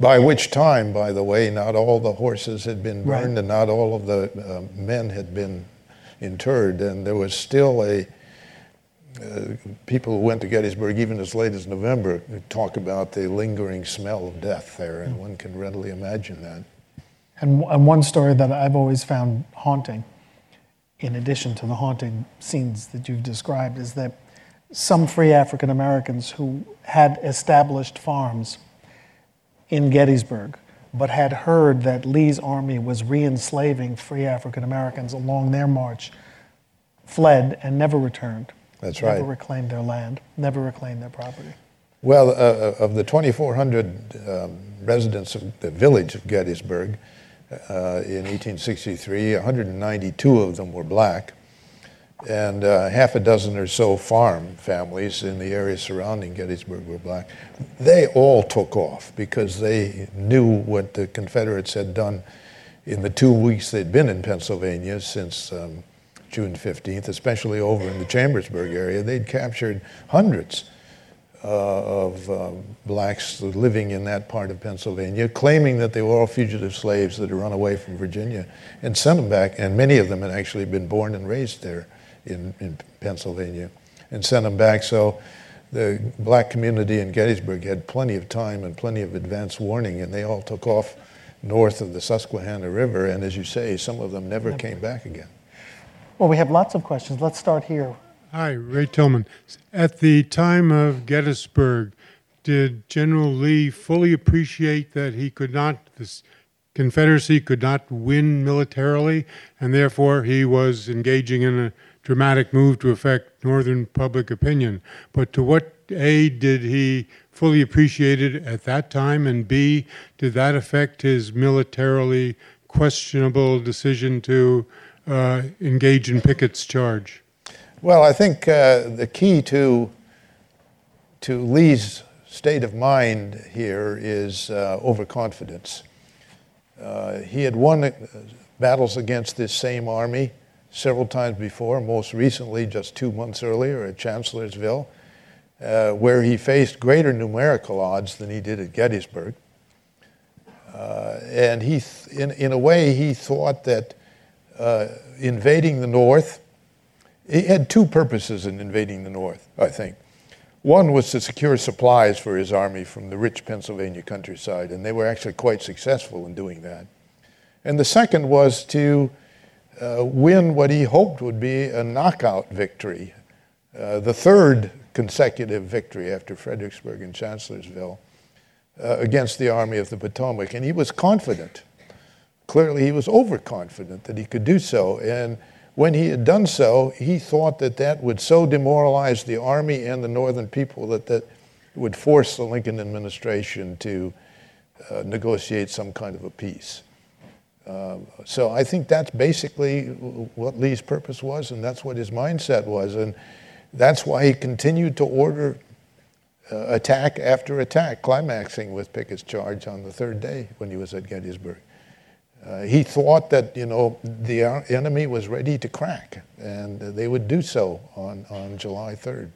By which time, by the way, not all the horses had been burned right. and not all of the uh, men had been interred, and there was still a uh, people who went to Gettysburg even as late as November talk about the lingering smell of death there, and one can readily imagine that. And, and one story that I've always found haunting, in addition to the haunting scenes that you've described, is that some free African Americans who had established farms in Gettysburg, but had heard that Lee's army was re enslaving free African Americans along their march, fled and never returned. That's right. Never reclaimed their land, never reclaimed their property. Well, uh, uh of the 2,400 um, residents of the village of Gettysburg uh, in 1863, 192 of them were black, and uh, half a dozen or so farm families in the area surrounding Gettysburg were black. They all took off because they knew what the Confederates had done in the two weeks they'd been in Pennsylvania since um, June 15th, especially over in the Chambersburg area, they'd captured hundreds uh, of uh, blacks living in that part of Pennsylvania, claiming that they were all fugitive slaves that had run away from Virginia and sent them back. And many of them had actually been born and raised there in, in Pennsylvania and sent them back. So the black community in Gettysburg had plenty of time and plenty of advance warning, and they all took off north of the Susquehanna River. And as you say, some of them never came back again. Well, we have lots of questions. Let's start here. Hi, Ray Tillman. At the time of Gettysburg, did General Lee fully appreciate that he could not, the Confederacy could not win militarily, and therefore he was engaging in a dramatic move to affect Northern public opinion? But to what A, did he fully appreciate it at that time, and B, did that affect his militarily questionable decision to engage in Pickett's charge? Well, I think uh, the key to to Lee's state of mind here is uh, overconfidence. Uh, he had won uh, battles against this same army several times before, most recently just two months earlier at Chancellorsville, uh, where he faced greater numerical odds than he did at Gettysburg. Uh, and he, th- in, in a way, he thought that uh, invading the North, he had two purposes in invading the North, I think. One was to secure supplies for his army from the rich Pennsylvania countryside, and they were actually quite successful in doing that. And the second was to uh, win what he hoped would be a knockout victory, uh, the third consecutive victory after Fredericksburg and Chancellorsville uh, against the Army of the Potomac. And he was confident. Clearly, he was overconfident that he could do so. And when he had done so, he thought that that would so demoralize the Army and the Northern people that that would force the Lincoln administration to uh, negotiate some kind of a peace. Uh, so I think that's basically what Lee's purpose was, and that's what his mindset was. And that's why he continued to order uh, attack after attack, climaxing with Pickett's charge on the third day when he was at Gettysburg. Uh, he thought that you know the enemy was ready to crack, and they would do so on, on July 3rd.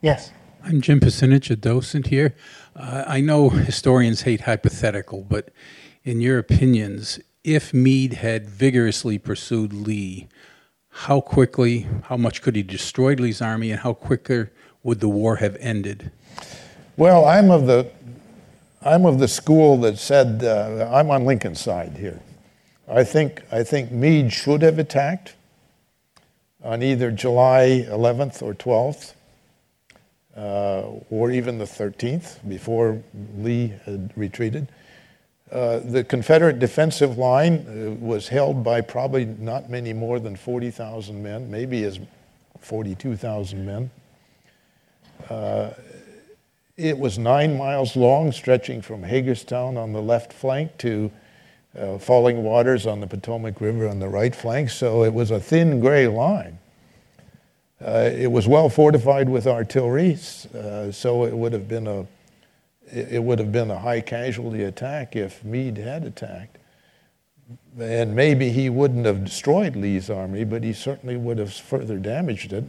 Yes. I'm Jim Pasinich, a docent here. Uh, I know historians hate hypothetical, but in your opinions, if Meade had vigorously pursued Lee, how quickly, how much could he destroy Lee's army, and how quicker would the war have ended? Well, I'm of the I'm of the school that said uh, I'm on Lincoln's side here. I think I think Meade should have attacked on either July 11th or 12th, uh, or even the 13th before Lee had retreated. Uh, the Confederate defensive line uh, was held by probably not many more than 40,000 men, maybe as 42,000 men. Uh, it was nine miles long, stretching from Hagerstown on the left flank to uh, Falling Waters on the Potomac River on the right flank, so it was a thin gray line. Uh, it was well fortified with artillery, so it would have been a it would have been a high casualty attack if Meade had attacked. And maybe he wouldn't have destroyed Lee's army, but he certainly would have further damaged it.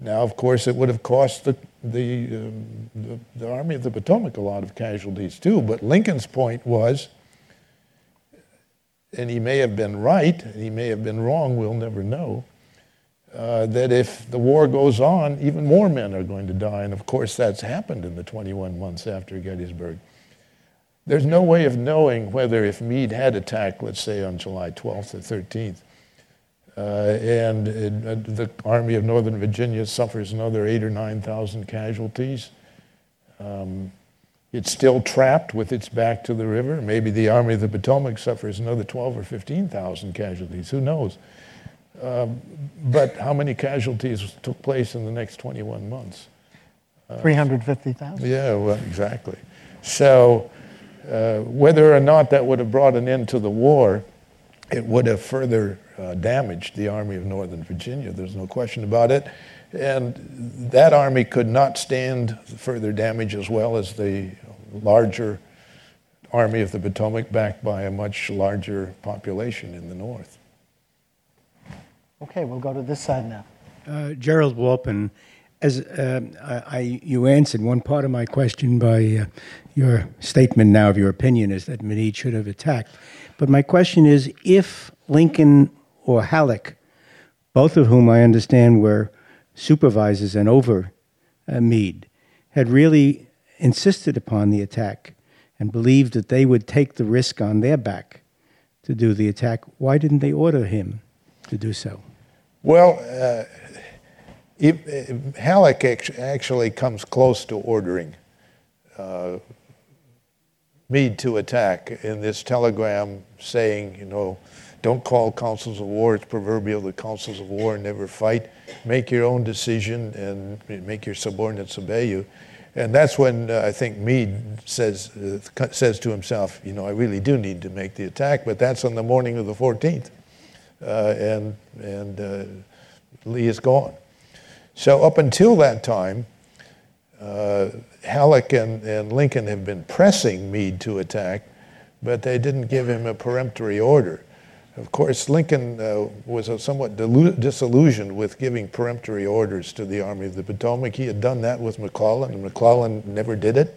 Now, of course, it would have cost the, the, um, the, the Army of the Potomac a lot of casualties too. But Lincoln's point was, and he may have been right, he may have been wrong, we'll never know uh, that if the war goes on, even more men are going to die. And of course, that's happened in the 21 months after Gettysburg. There's no way of knowing whether if Meade had attacked, let's say on July 12th or 13th, uh, and it, uh, the Army of Northern Virginia suffers another eight or 9,000 casualties. Um, it's still trapped with its back to the river. Maybe the Army of the Potomac suffers another 12 or 15,000 casualties. Who knows? Um, but how many casualties took place in the next 21 months? 350,000? Yeah, well, exactly. So, uh, whether or not that would have brought an end to the war, it would have further uh, damaged the Army of Northern Virginia. There's no question about it. And that army could not stand further damage as well as the larger Army of the Potomac, backed by a much larger population in the North. Okay, we'll go to this side now. Uh, Gerald Walpin, as uh, I, you answered one part of my question by uh, your statement now of your opinion is that Meade should have attacked. But my question is if Lincoln or Halleck, both of whom I understand were supervisors and over uh, Meade, had really insisted upon the attack and believed that they would take the risk on their back to do the attack, why didn't they order him to do so? Well, uh, Halleck actually comes close to ordering uh, Meade to attack in this telegram saying, you know, don't call councils of war. It's proverbial that councils of war never fight. Make your own decision and make your subordinates obey you. And that's when uh, I think Meade says, uh, says to himself, you know, I really do need to make the attack, but that's on the morning of the 14th. Uh, and and uh, Lee is gone. So up until that time, uh, Halleck and, and Lincoln have been pressing Meade to attack, but they didn't give him a peremptory order. Of course, Lincoln uh, was somewhat disillusioned with giving peremptory orders to the Army of the Potomac. He had done that with McClellan, and McClellan never did it.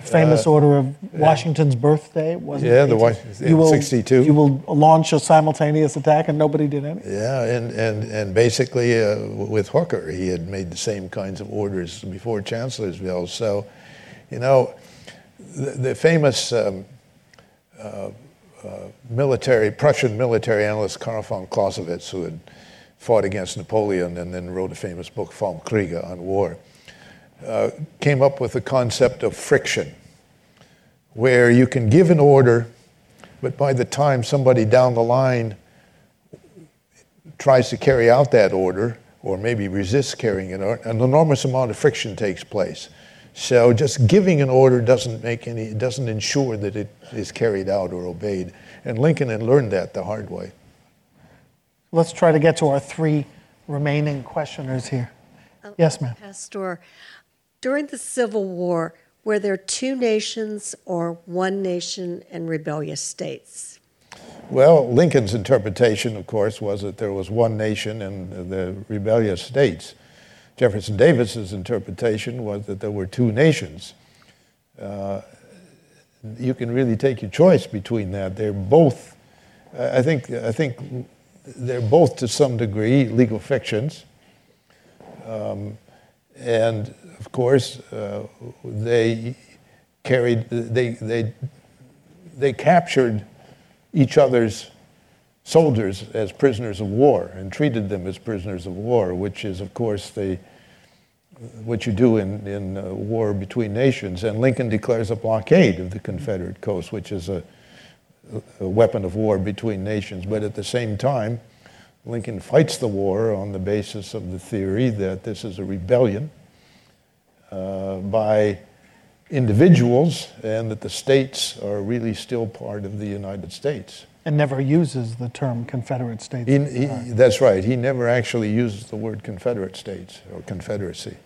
Famous uh, order of Washington's birthday, wasn't yeah, it? the was, you will, 62. You will launch a simultaneous attack, and nobody did anything. Yeah, and, and, and basically uh, with Hooker, he had made the same kinds of orders before Chancellorsville. So, you know, the, the famous um, uh, military, Prussian military analyst Karl von Clausewitz, who had fought against Napoleon and then wrote a famous book, Vom Kriege, on war, uh, came up with the concept of friction, where you can give an order, but by the time somebody down the line tries to carry out that order, or maybe resists carrying it an enormous amount of friction takes place. So just giving an order doesn't make any, it doesn't ensure that it is carried out or obeyed. And Lincoln had learned that the hard way. Let's try to get to our three remaining questioners here. Uh, yes, ma'am. Pastor, during the Civil War, were there two nations or one nation and rebellious states? Well, Lincoln's interpretation, of course, was that there was one nation and the rebellious states. Jefferson Davis's interpretation was that there were two nations. Uh, you can really take your choice between that. They're both, I think, I think they're both to some degree legal fictions. Um, and of course, uh, they carried, they, they, they captured each other's soldiers as prisoners of war and treated them as prisoners of war, which is, of course, the, what you do in, in uh, war between nations. And Lincoln declares a blockade of the Confederate coast, which is a, a weapon of war between nations. But at the same time, Lincoln fights the war on the basis of the theory that this is a rebellion uh, by individuals and that the states are really still part of the United States and never uses the term Confederate States. He, he, that's right. He never actually uses the word Confederate States or Confederacy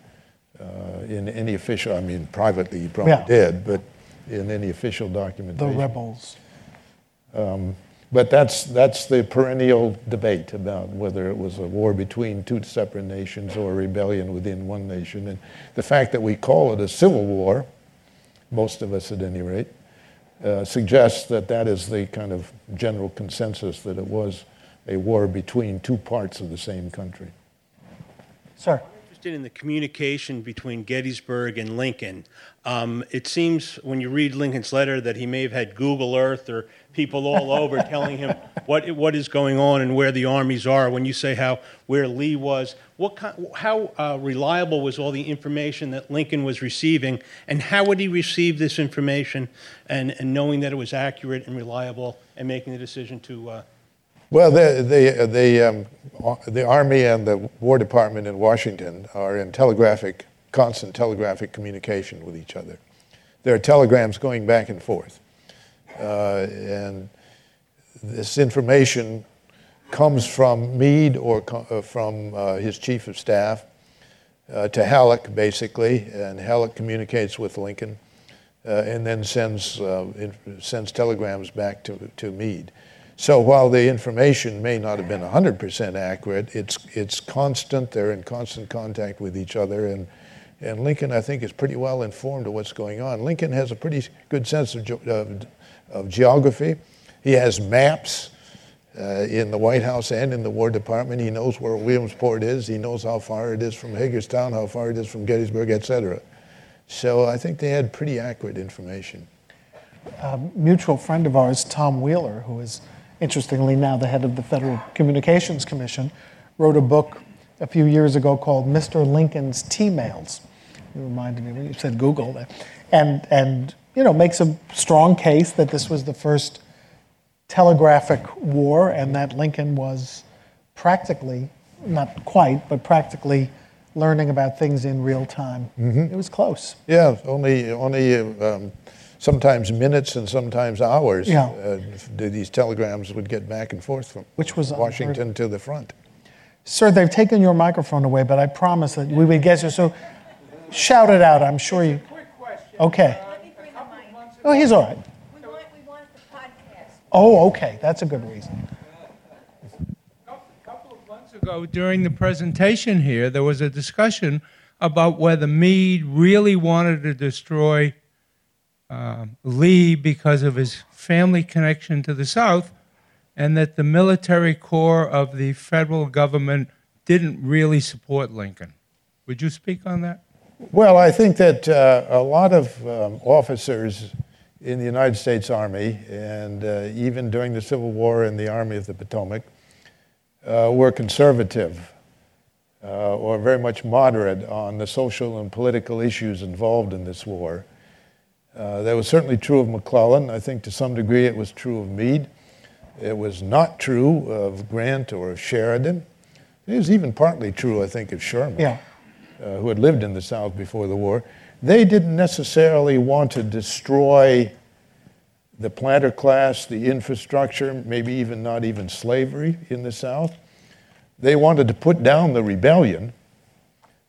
uh, in any official. I mean, privately he probably yeah. did, but in any official documentation. The rebels. Um, but that's that's the perennial debate about whether it was a war between two separate nations or a rebellion within one nation, and the fact that we call it a civil war, most of us at any rate, uh, suggests that that is the kind of general consensus that it was a war between two parts of the same country. Sir interested in the communication between Gettysburg and Lincoln. Um, it seems when you read Lincoln's letter that he may have had Google Earth or people all over telling him what what is going on and where the armies are. When you say how where Lee was, what kind, how uh, reliable was all the information that Lincoln was receiving, and how would he receive this information and, and knowing that it was accurate and reliable and making the decision to uh, well, the, the, the, um, the Army and the War Department in Washington are in telegraphic, constant telegraphic communication with each other. There are telegrams going back and forth. Uh, and this information comes from Meade or uh, from uh, his chief of staff uh, to Halleck, basically, and Halleck communicates with Lincoln uh, and then sends, uh, in, sends telegrams back to, to Meade. So while the information may not have been 100% accurate, it's, it's constant. They're in constant contact with each other. And, and Lincoln, I think, is pretty well informed of what's going on. Lincoln has a pretty good sense of, ge- of, of geography. He has maps uh, in the White House and in the War Department. He knows where Williamsport is. He knows how far it is from Hagerstown, how far it is from Gettysburg, et cetera. So I think they had pretty accurate information. A mutual friend of ours, Tom Wheeler, who is interestingly now the head of the Federal Communications Commission, wrote a book a few years ago called Mr. Lincoln's T-mails. You reminded me when you said Google that. And, and you know, makes a strong case that this was the first telegraphic war and that Lincoln was practically, not quite, but practically learning about things in real time. It was close. Yeah, only, only um, sometimes minutes and sometimes hours. Yeah. Uh, these telegrams would get back and forth from Which was unheard. Washington to the front. Sir, they've taken your microphone away, but I promise that we would get you. So shout it out. I'm sure you. Okay. Oh, he's all right. Oh, okay. That's a good reason. A couple of months ago, during the presentation here, there was a discussion about whether Meade really wanted to destroy um, Lee because of his family connection to the South, and that the military corps of the federal government didn't really support Lincoln. Would you speak on that? Well, I think that uh, a lot of um, officers in the United States Army, and uh, even during the Civil War in the Army of the Potomac, uh, were conservative uh, or very much moderate on the social and political issues involved in this war. Uh, that was certainly true of McClellan. I think to some degree it was true of Meade. It was not true of Grant or of Sheridan. It was even partly true, I think, of Sherman Yeah. Uh, who had lived in the South before the war, they didn't necessarily want to destroy the planter class, the infrastructure, maybe even not even slavery in the South. They wanted to put down the rebellion,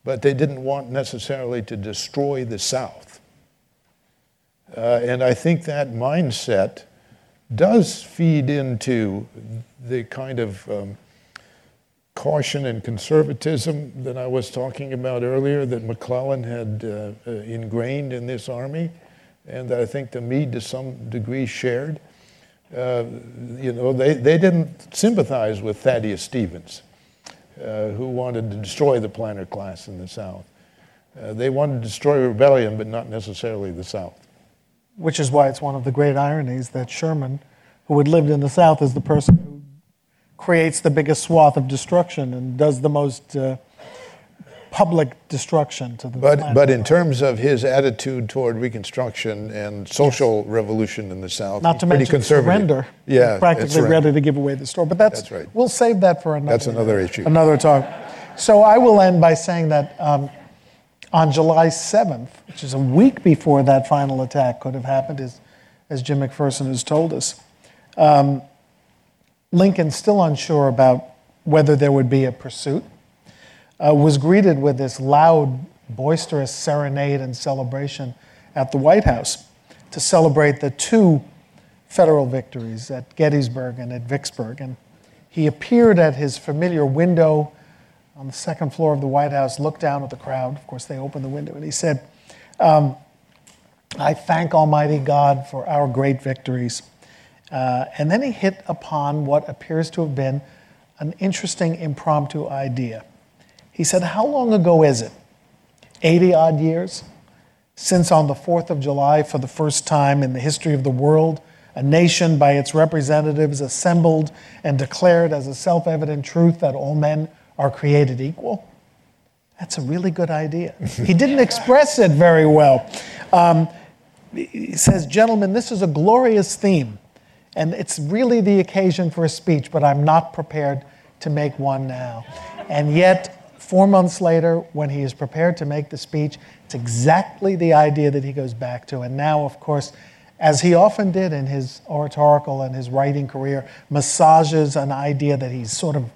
but they didn't want necessarily to destroy the South. Uh, and I think that mindset does feed into the kind of um, caution and conservatism that I was talking about earlier that McClellan had uh, uh, ingrained in this army, and that I think the Meade to some degree shared. Uh, you know, they, they didn't sympathize with Thaddeus Stevens, uh, who wanted to destroy the planter class in the South. Uh, they wanted to destroy rebellion, but not necessarily the South. Which is why it's one of the great ironies that Sherman, who had lived in the South, is the person creates the biggest swath of destruction and does the most uh, public destruction to the But, planet. but in terms of his attitude toward Reconstruction and social revolution in the South, not to pretty mention conservative. surrender. Yeah, practically right. ready to give away the store. But that's, That's right. We'll save that for another. That's another issue. Another talk. So I will end by saying that um, on July 7th, which is a week before that final attack could have happened, as, as Jim McPherson has told us, um, Lincoln, still unsure about whether there would be a pursuit, uh, was greeted with this loud, boisterous serenade and celebration at the White House to celebrate the two federal victories at Gettysburg and at Vicksburg. And he appeared at his familiar window on the second floor of the White House, looked down at the crowd. Of course, they opened the window, and he said, um, I thank Almighty God for our great victories. Uh, and then he hit upon what appears to have been an interesting impromptu idea. He said, How long ago is it? 80 odd years? Since on the 4th of July, for the first time in the history of the world, a nation by its representatives assembled and declared as a self evident truth that all men are created equal? That's a really good idea. he didn't express it very well. Um, he says, Gentlemen, this is a glorious theme, and it's really the occasion for a speech, but I'm not prepared to make one now. And yet, four months later, when he is prepared to make the speech, it's exactly the idea that he goes back to. And now, of course, as he often did in his oratorical and his writing career, massages an idea that he's sort of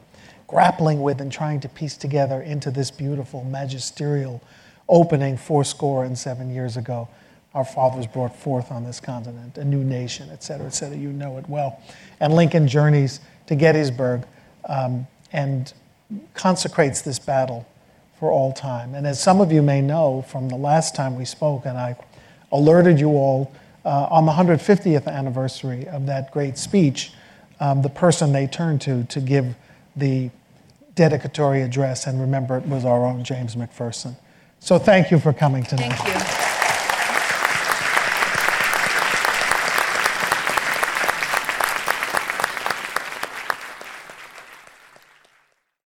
grappling with and trying to piece together into this beautiful magisterial opening fourscore and seven years ago. Our fathers brought forth on this continent a new nation, et cetera, et cetera. You know it well. And Lincoln journeys to Gettysburg um, and consecrates this battle for all time. And as some of you may know from the last time we spoke, and I alerted you all uh, on the 150th anniversary of that great speech, um, the person they turned to to give the dedicatory address, and remember it was our own James McPherson. So thank you for coming tonight.